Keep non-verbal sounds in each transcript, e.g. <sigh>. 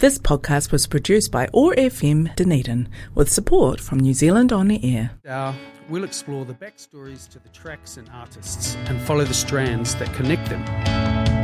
This podcast was produced by OAR FM Dunedin with support from New Zealand On the Air. Uh, we'll explore the backstories to the tracks and artists and follow the strands that connect them.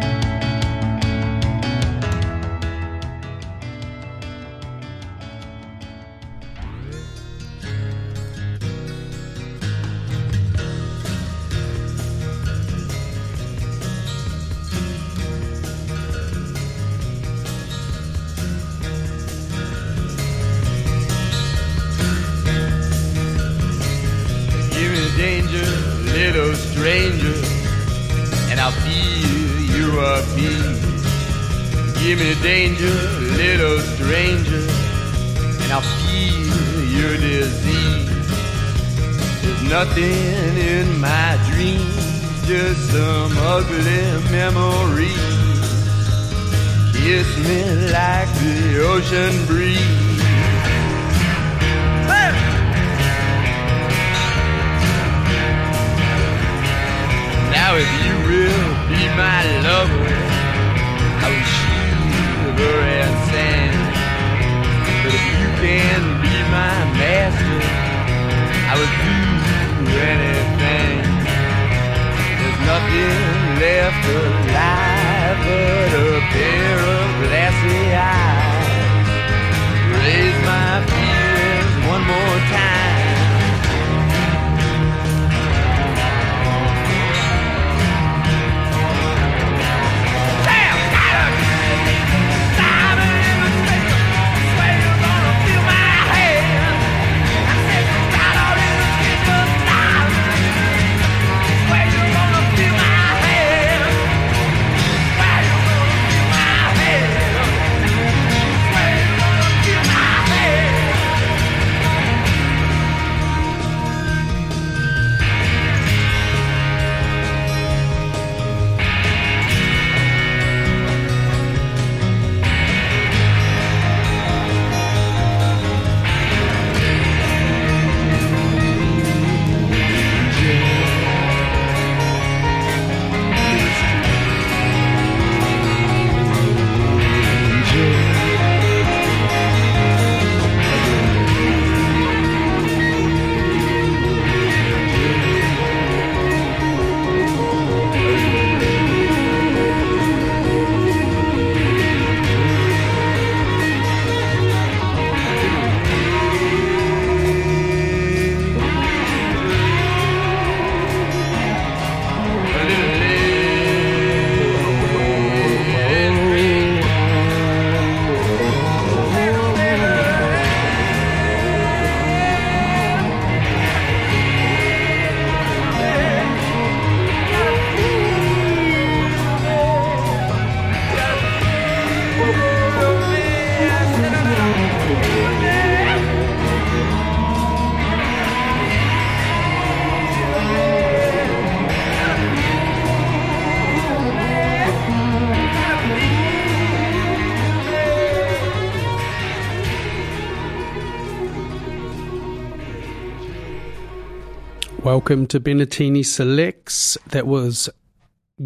Welcome to Bennettini Selects. That was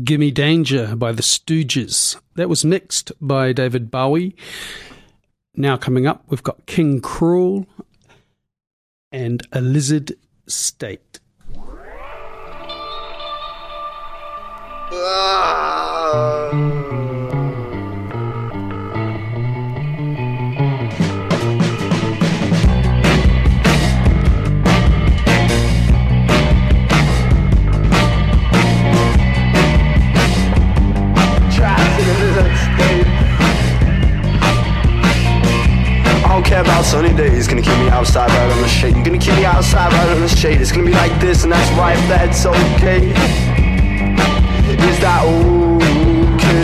Gimme Danger by the Stooges. That was mixed by David Bowie. Now coming up, we've got King Krule and A Lizard State. I about sunny days. Gonna keep me outside right on the shade. You're gonna keep me outside right on the shade. It's gonna be like this, and that's right. That's okay. Is that okay?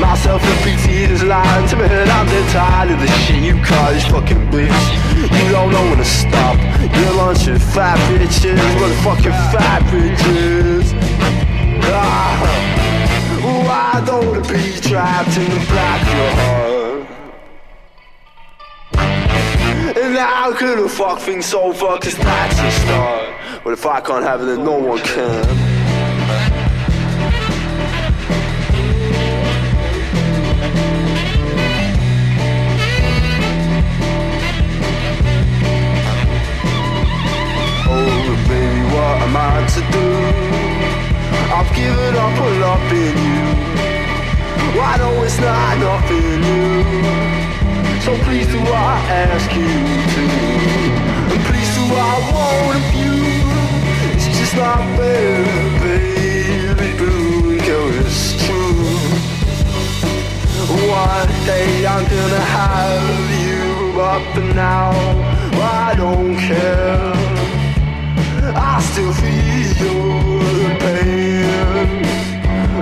Myself and PT is lying to me, and I'm dead tired of the shit you call this fucking bitch. You don't know when to stop. You're of fat bitches, motherfucking fat bitches. Ah. I don't wanna be trapped in the black of your heart. Now I could've fucked things over Cause that's a start But if I can't have it then no one can. Oh, to do? I've given up a lot in you. I know it's not nothing new? So please do I ask you to? And please do I want of you? It's just not fair, baby blue, girl, it's true. One day I'm gonna have you up and now I don't care. I still feel the pain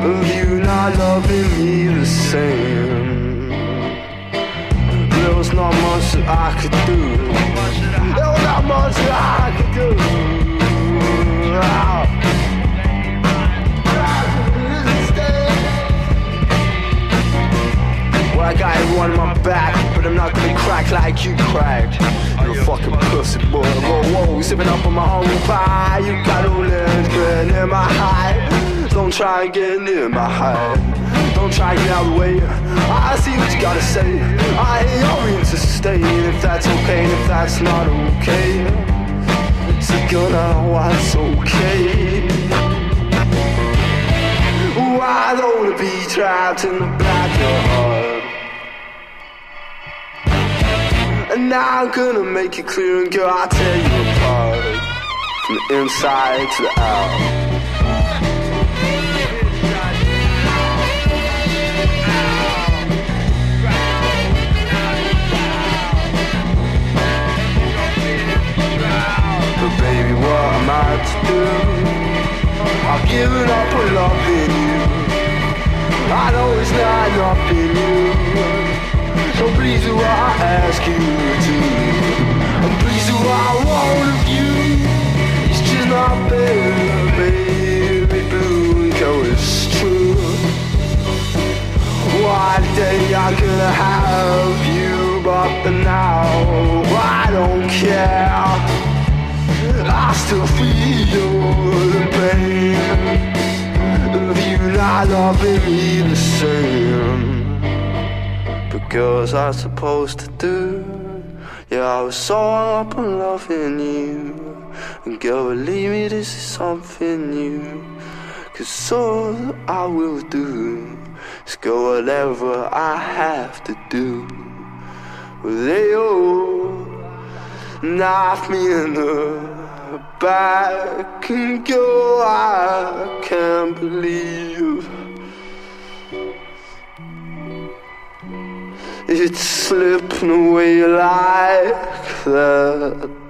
of you not loving me the same. Not much that I could do. There was not much that I could do. Well, I got everyone on my back, but I'm not gonna crack like you cracked. You're a fucking pussy boy. Whoa, whoa, sipping up on my humble pie. You got all good in my high. Don't try and get near my high. Don't try to get out of the way. I see what you gotta say. I ain't going to stay. If that's okay, and if that's not okay, so gonna what's okay. I don't wanna be trapped in the backyard. And now I'm gonna make it clear and girl, I'll tear you apart From the inside to the out do? I've given up on loving you. I know it's not nothing new So please do I ask you to. And please do I want of you. It's just not fair, baby blue Cause it's true. One day I'm gonna have you But now not me the same. But girls are supposed to do. Yeah, I was so up on loving you. And girl, believe me, this is something new. Cause all I will do is go whatever I have to do. Well, they all knife me in the back and go. I can't believe it's slipping away like that.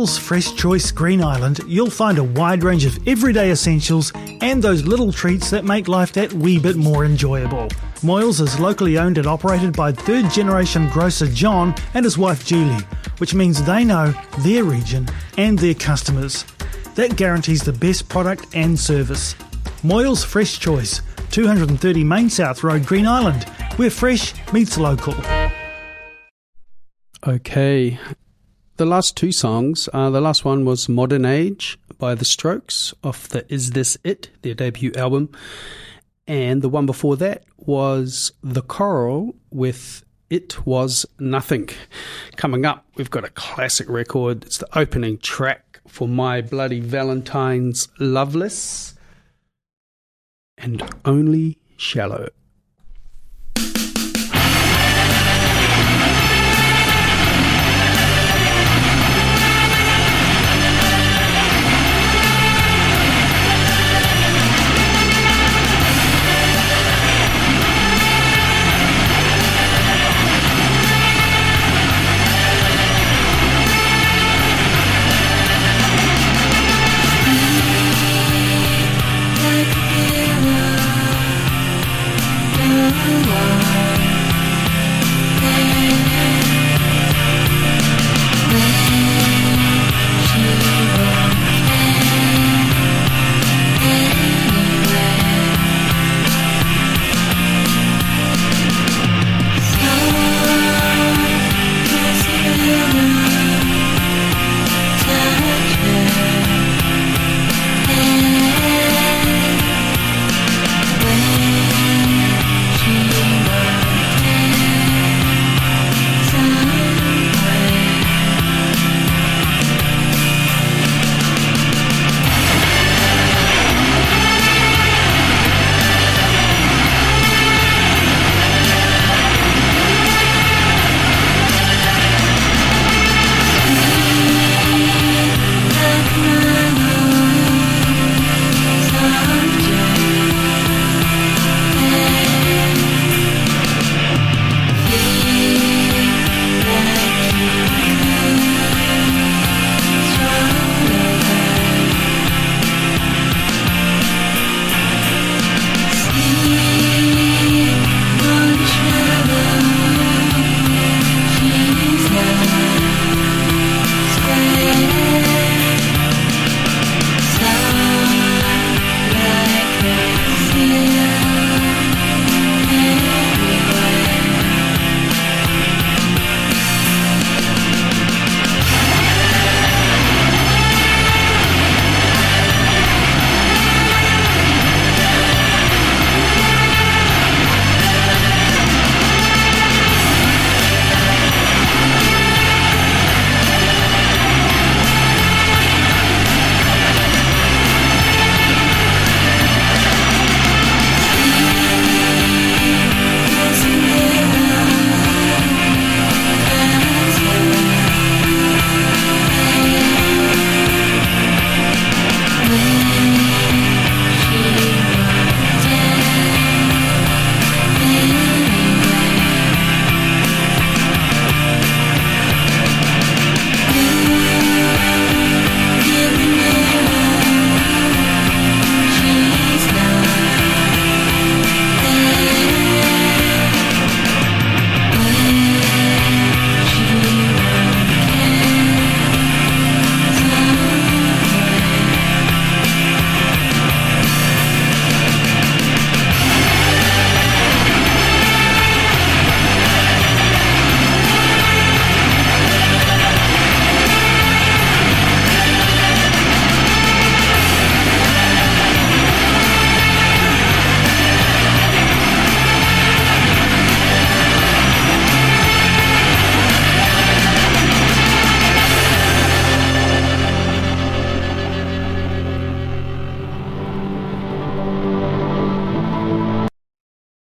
Moyles Fresh Choice Green Island, you'll find a wide range of everyday essentials and those little treats that make life that wee bit more enjoyable. Moyles is locally owned and operated by third generation grocer John and his wife Julie, which means they know their region and their customers. That guarantees the best product and service. Moyles Fresh Choice, 230 Main South Road, Green Island, where fresh meets local. Okay. The last two songs, uh, the last one was Modern Age by The Strokes off the Is This It, their debut album. And the one before that was The Coral with It Was Nothing. Coming up, we've got a classic record. It's the opening track for My Bloody Valentine's Loveless and Only Shallow.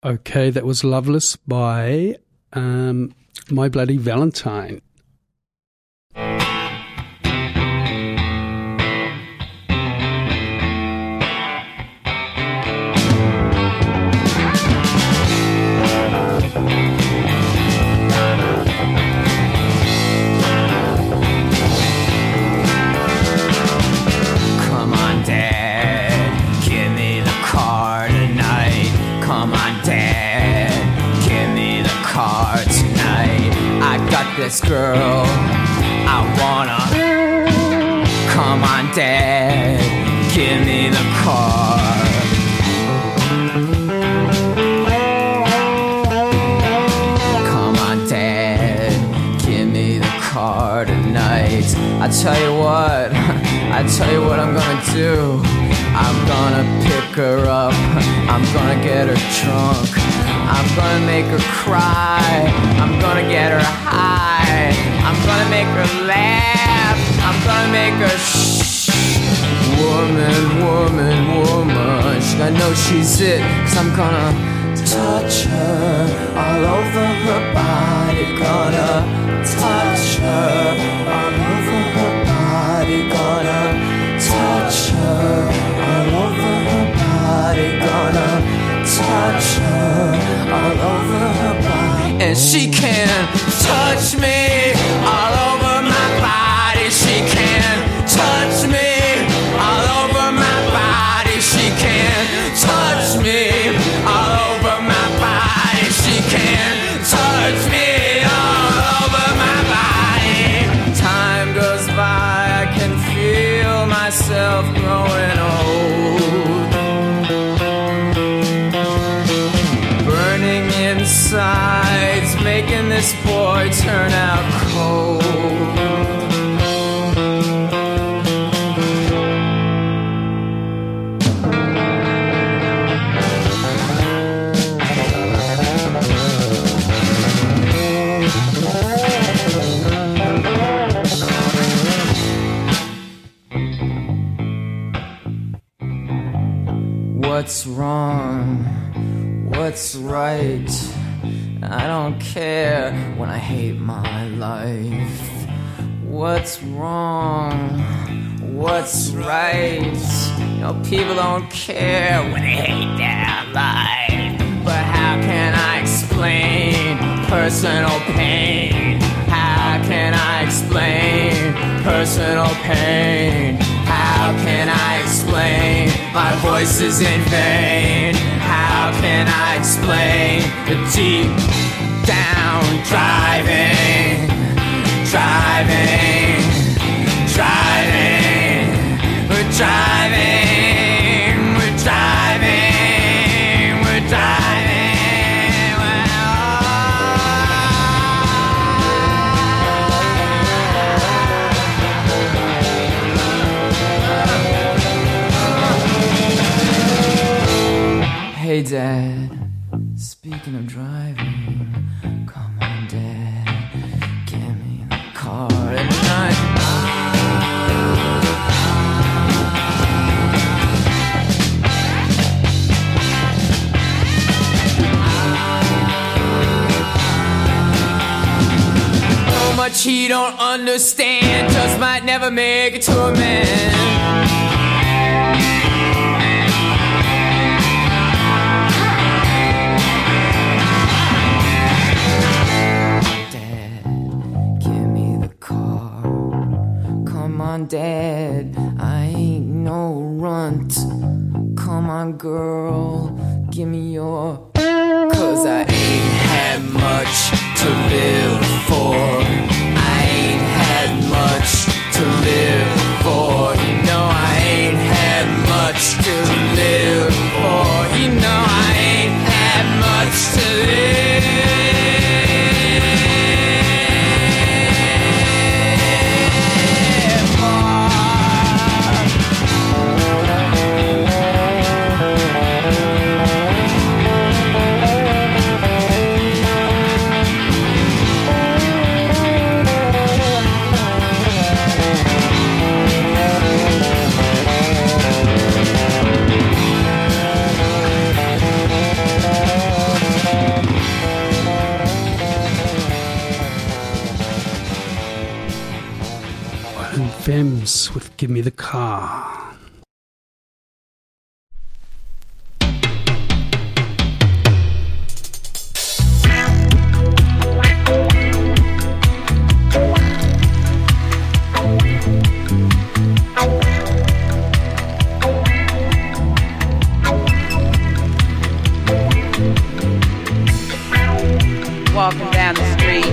Okay, that was Loveless by um, My Bloody Valentine. This girl, I wanna. Come on, Dad, give me the car. Come on, Dad, give me the car tonight. I tell you what, I tell you what I'm gonna do. I'm gonna pick her up, I'm gonna get her drunk, I'm gonna make her cry, I'm gonna get her high, I'm gonna make her laugh, I'm gonna make her shh. Woman, woman, woman, I know she's it, cause I'm gonna touch her all over her body, gonna touch her all over her body, gonna touch her all over her body, gonna touch her all over her body. And she can touch me right? I don't care when I hate my life. What's wrong? What's right? You know, people don't care when they hate their life. But how can I explain personal pain? How can I explain personal pain? How can I explain my voice is in vain? Can I explain? The deep down driving, driving, driving, driving, Hey Dad, speaking of driving, come on Dad, give me in the car tonight. So much he don't understand, just might never make it to a man. Dad, I ain't no runt. Come on, girl, give me your. Femmes with Give Me the Car. walking down the street,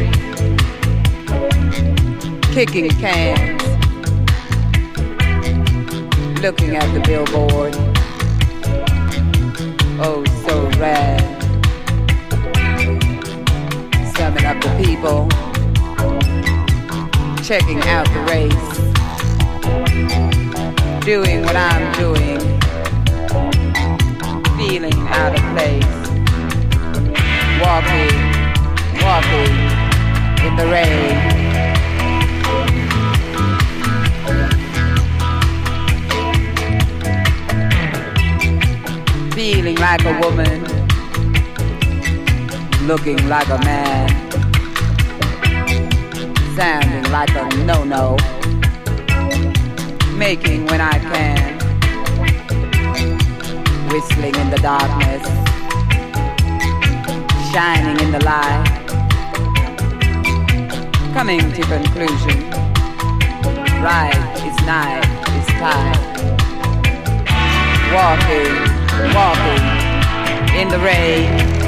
kicking cans, looking at the billboard. Oh, so rad. Summing up the people, checking out the race, doing what I'm doing, feeling out of place, walking walking in the rain. Feeling like a woman, looking like a man, sounding like a no-no, making when I can, whistling in the darkness, shining in the light. Coming to conclusion. Right is night is time. Walking, walking in the rain.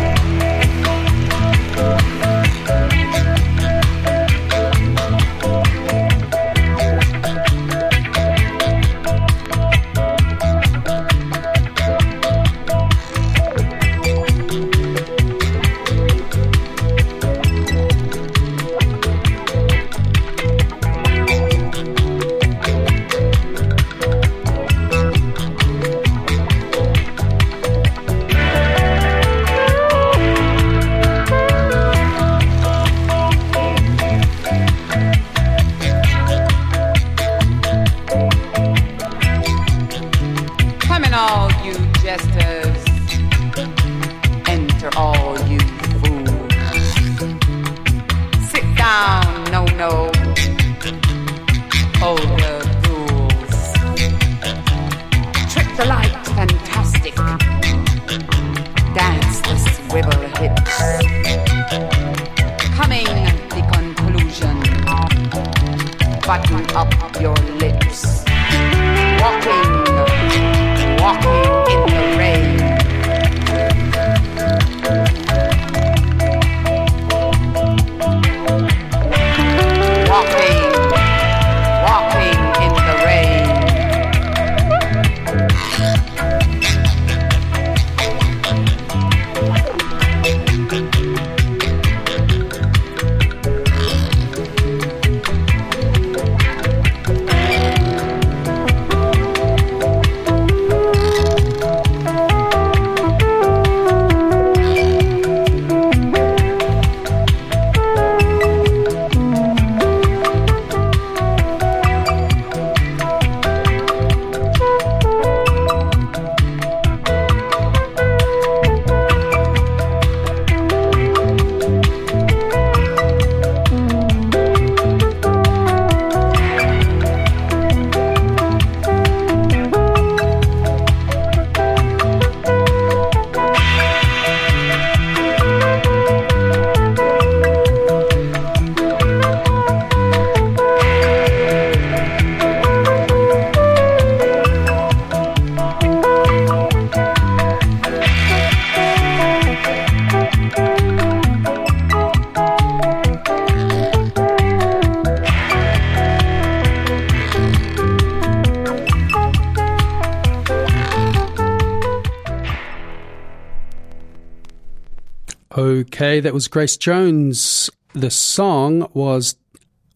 That was Grace Jones. The song was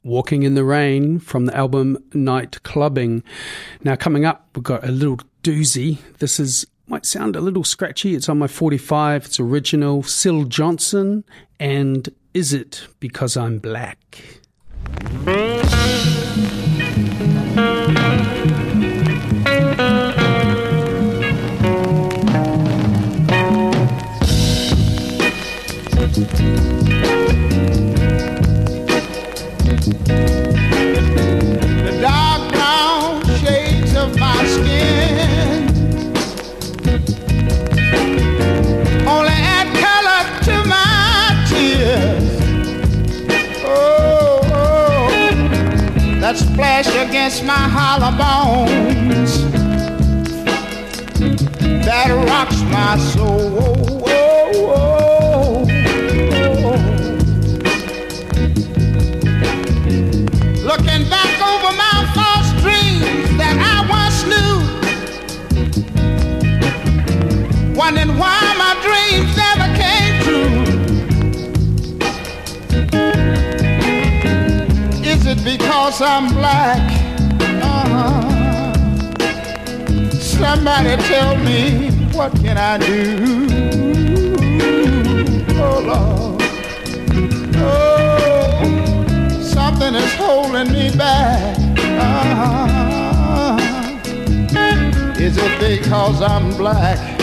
Walking in the Rain from the album Nightclubbing. Now, coming up, we've got a little doozy. This is might sound a little scratchy. It's on my 45. It's original. Syl Johnson and Is It Because I'm Black? <laughs> The dark brown shades of my skin. Only add color to my tears. Oh, oh, that splash against my hollow bones that rocks my soul. Wondering why my dreams never came true. Is it because I'm black? Uh-huh. Somebody tell me what can I do? Oh Lord, oh, something is holding me back. Ah, is it because I'm black?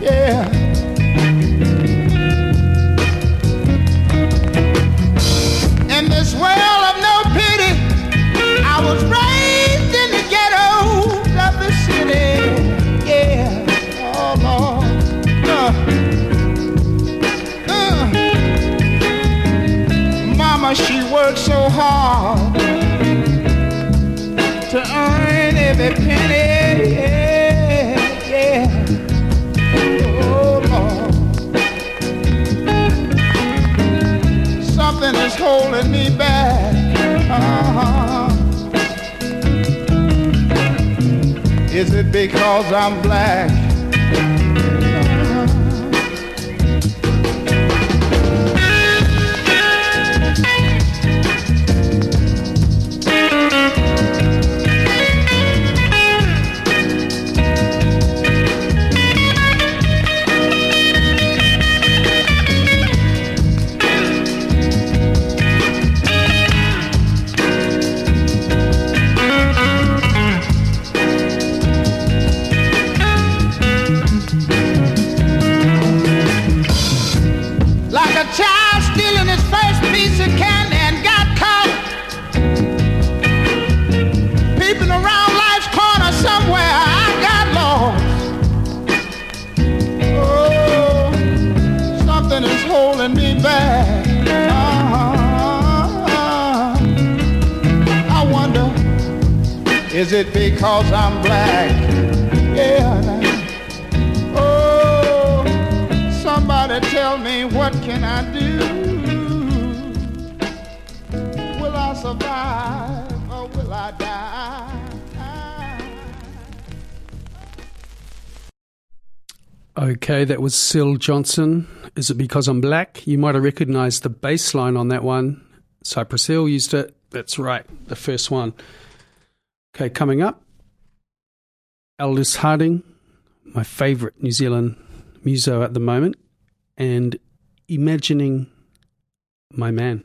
Yeah. In this world of no pity, I was raised in the ghettos of the city. Yeah, oh Lord. Uh, uh. Mama, she worked so hard to earn every penny. Is holding me back. Uh-huh. Is it because I'm black? Is it because I'm black? Yeah. Oh, somebody tell me what can I do? Will I survive or will I die? Okay, that was Syl Johnson. Is it because I'm black? You might have recognized the bass line on that one. Cypress Hill used it. That's right, the first one. Okay, coming up, Aldous Harding, my favourite New Zealand muso at the moment, and Imagining My Man.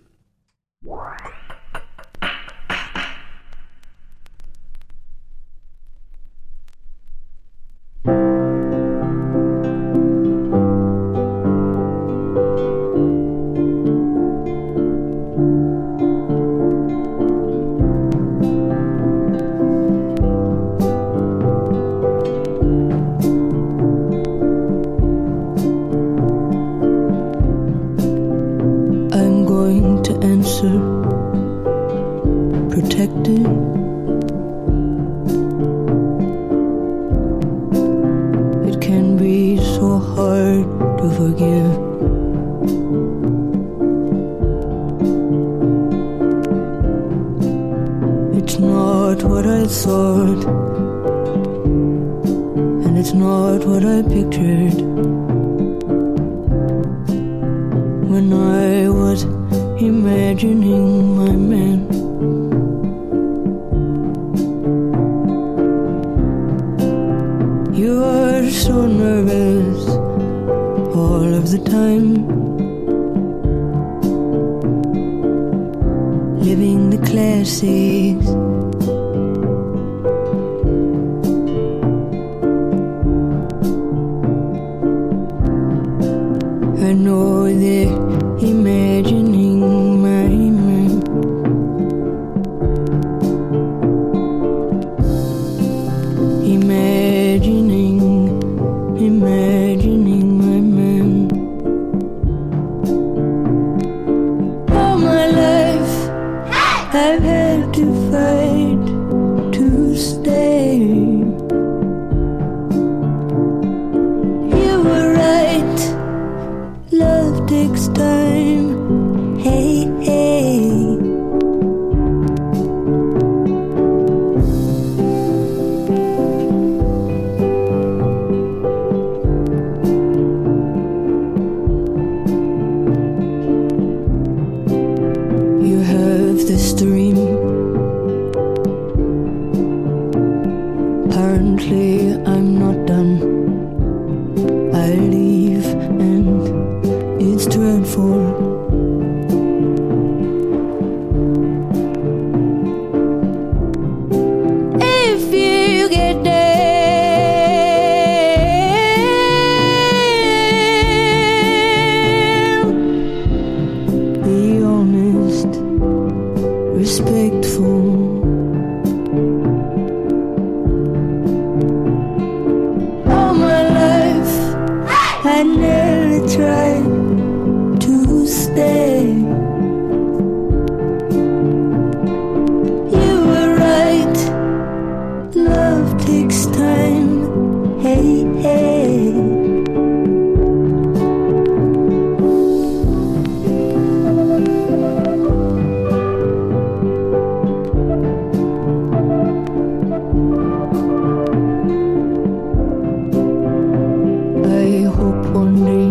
I hope one day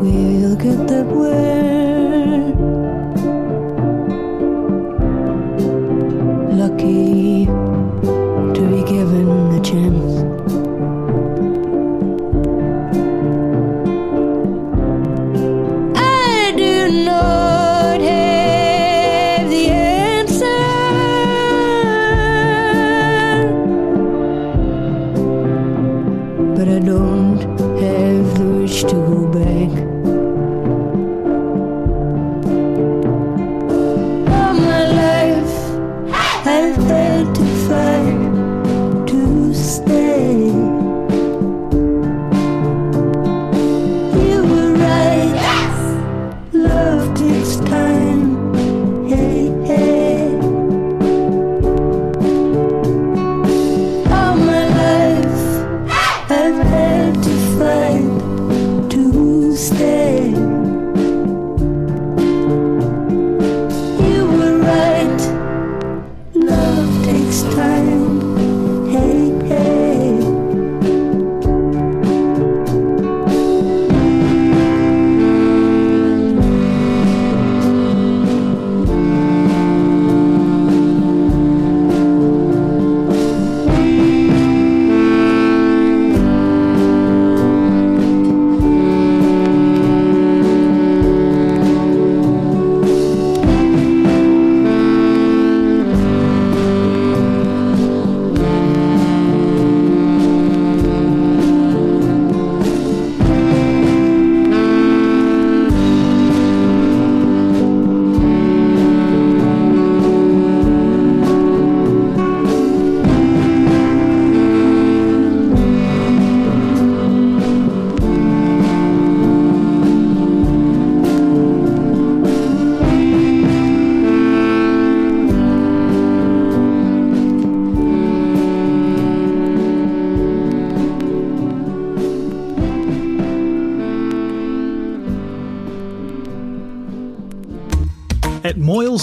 we'll get that way. Lucky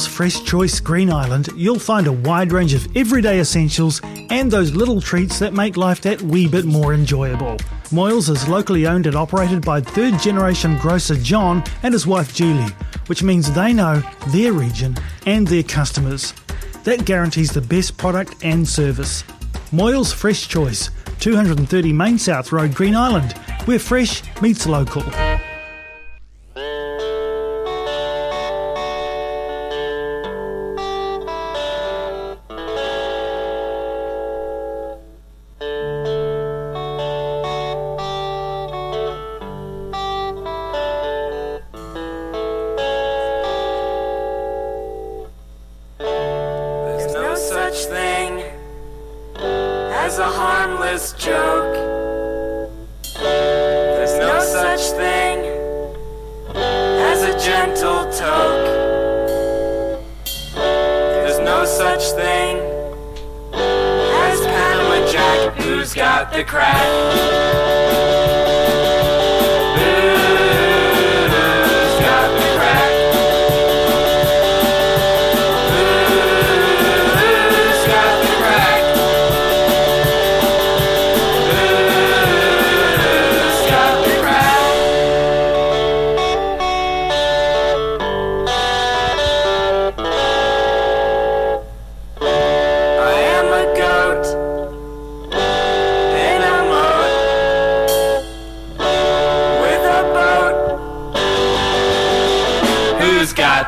At Moyles Fresh Choice Green Island, you'll find a wide range of everyday essentials and those little treats that make life that wee bit more enjoyable. Moyles is locally owned and operated by third generation grocer John and his wife Julie, which means they know their region and their customers. That guarantees the best product and service. Moyles Fresh Choice, 230 Main South Road, Green Island, where fresh meets local. Who's got the crack?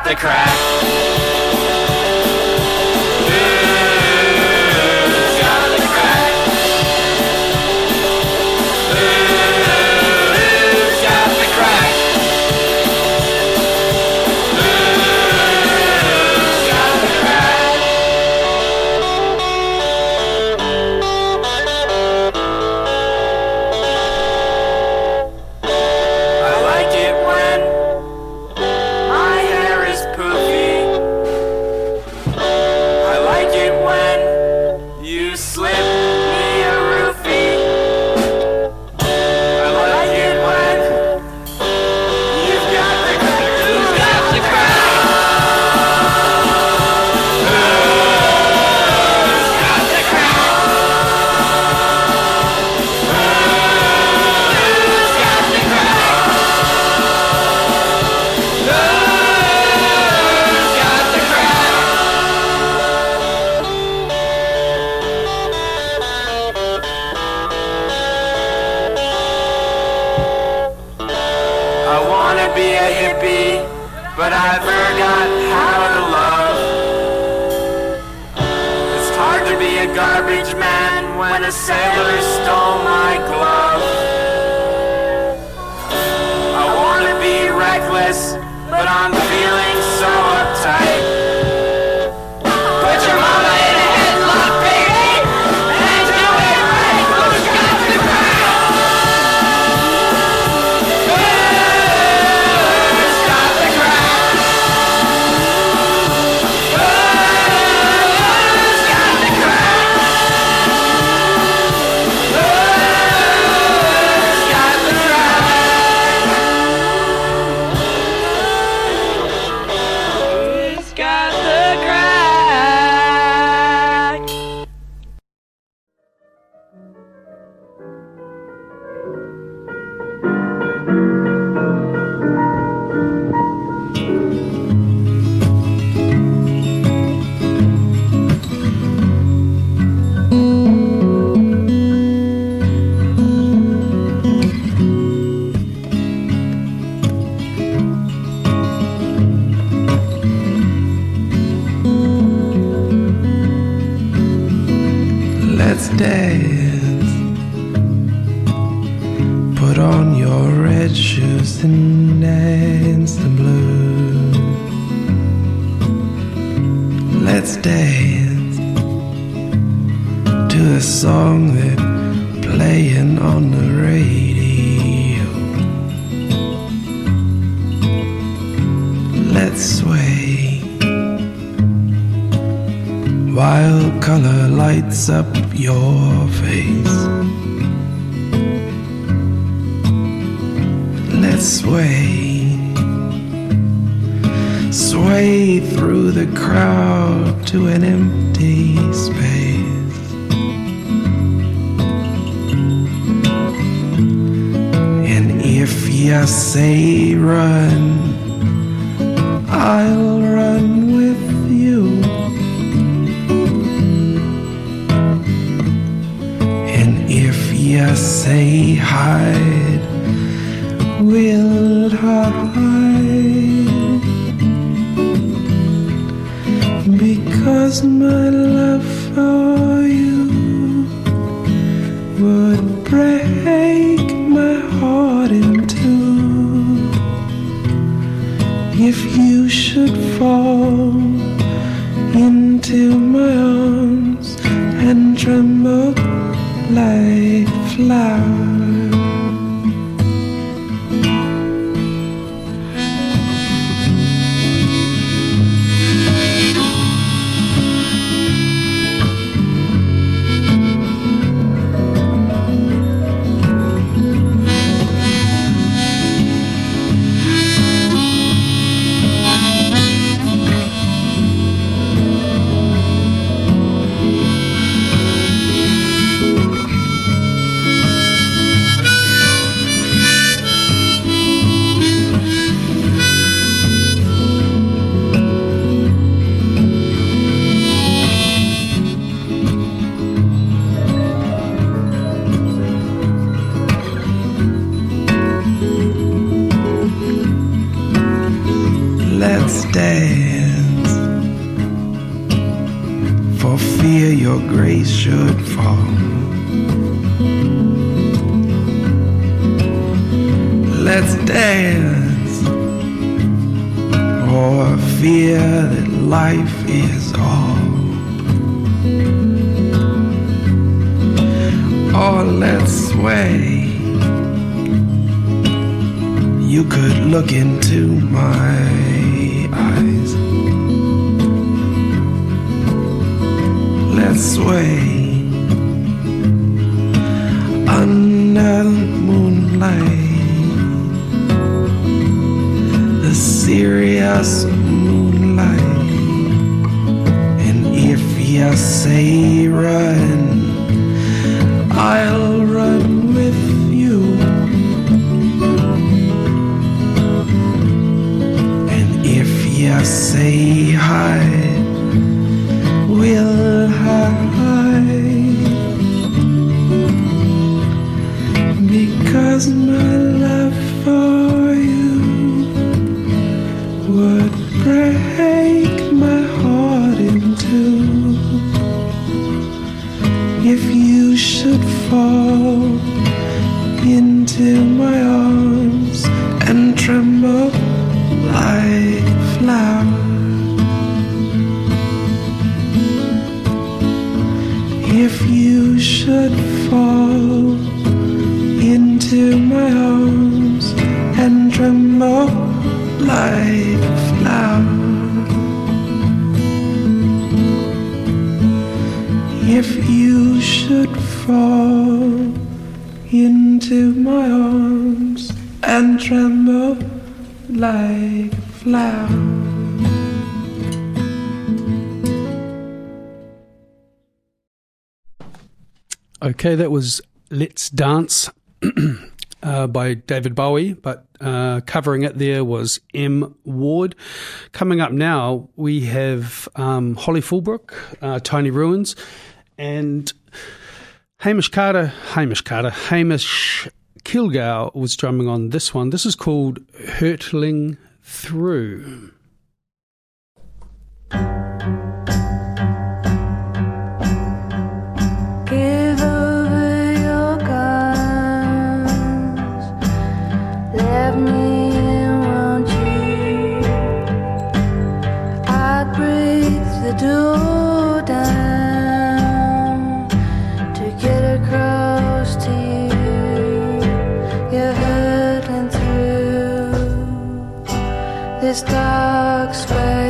the crack. sailors stole my Let's dance to a song that's playing on the radio. Let's sway. while color lights up your face. Let's sway sway through the crowd to an empty space. And if you say run, I'll run with you. And if you say hide, we'll hide. was my life. That was Let's Dance <clears throat> uh, by David Bowie, but uh, covering it there was M. Ward. Coming up now, we have um, Hollie Fullbrook, uh, Tiny Ruins, and Hamish Carter. Hamish Carter. Hamish Kilgour was drumming on this one. This is called Hurtling Through. this dark space.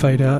Fade out.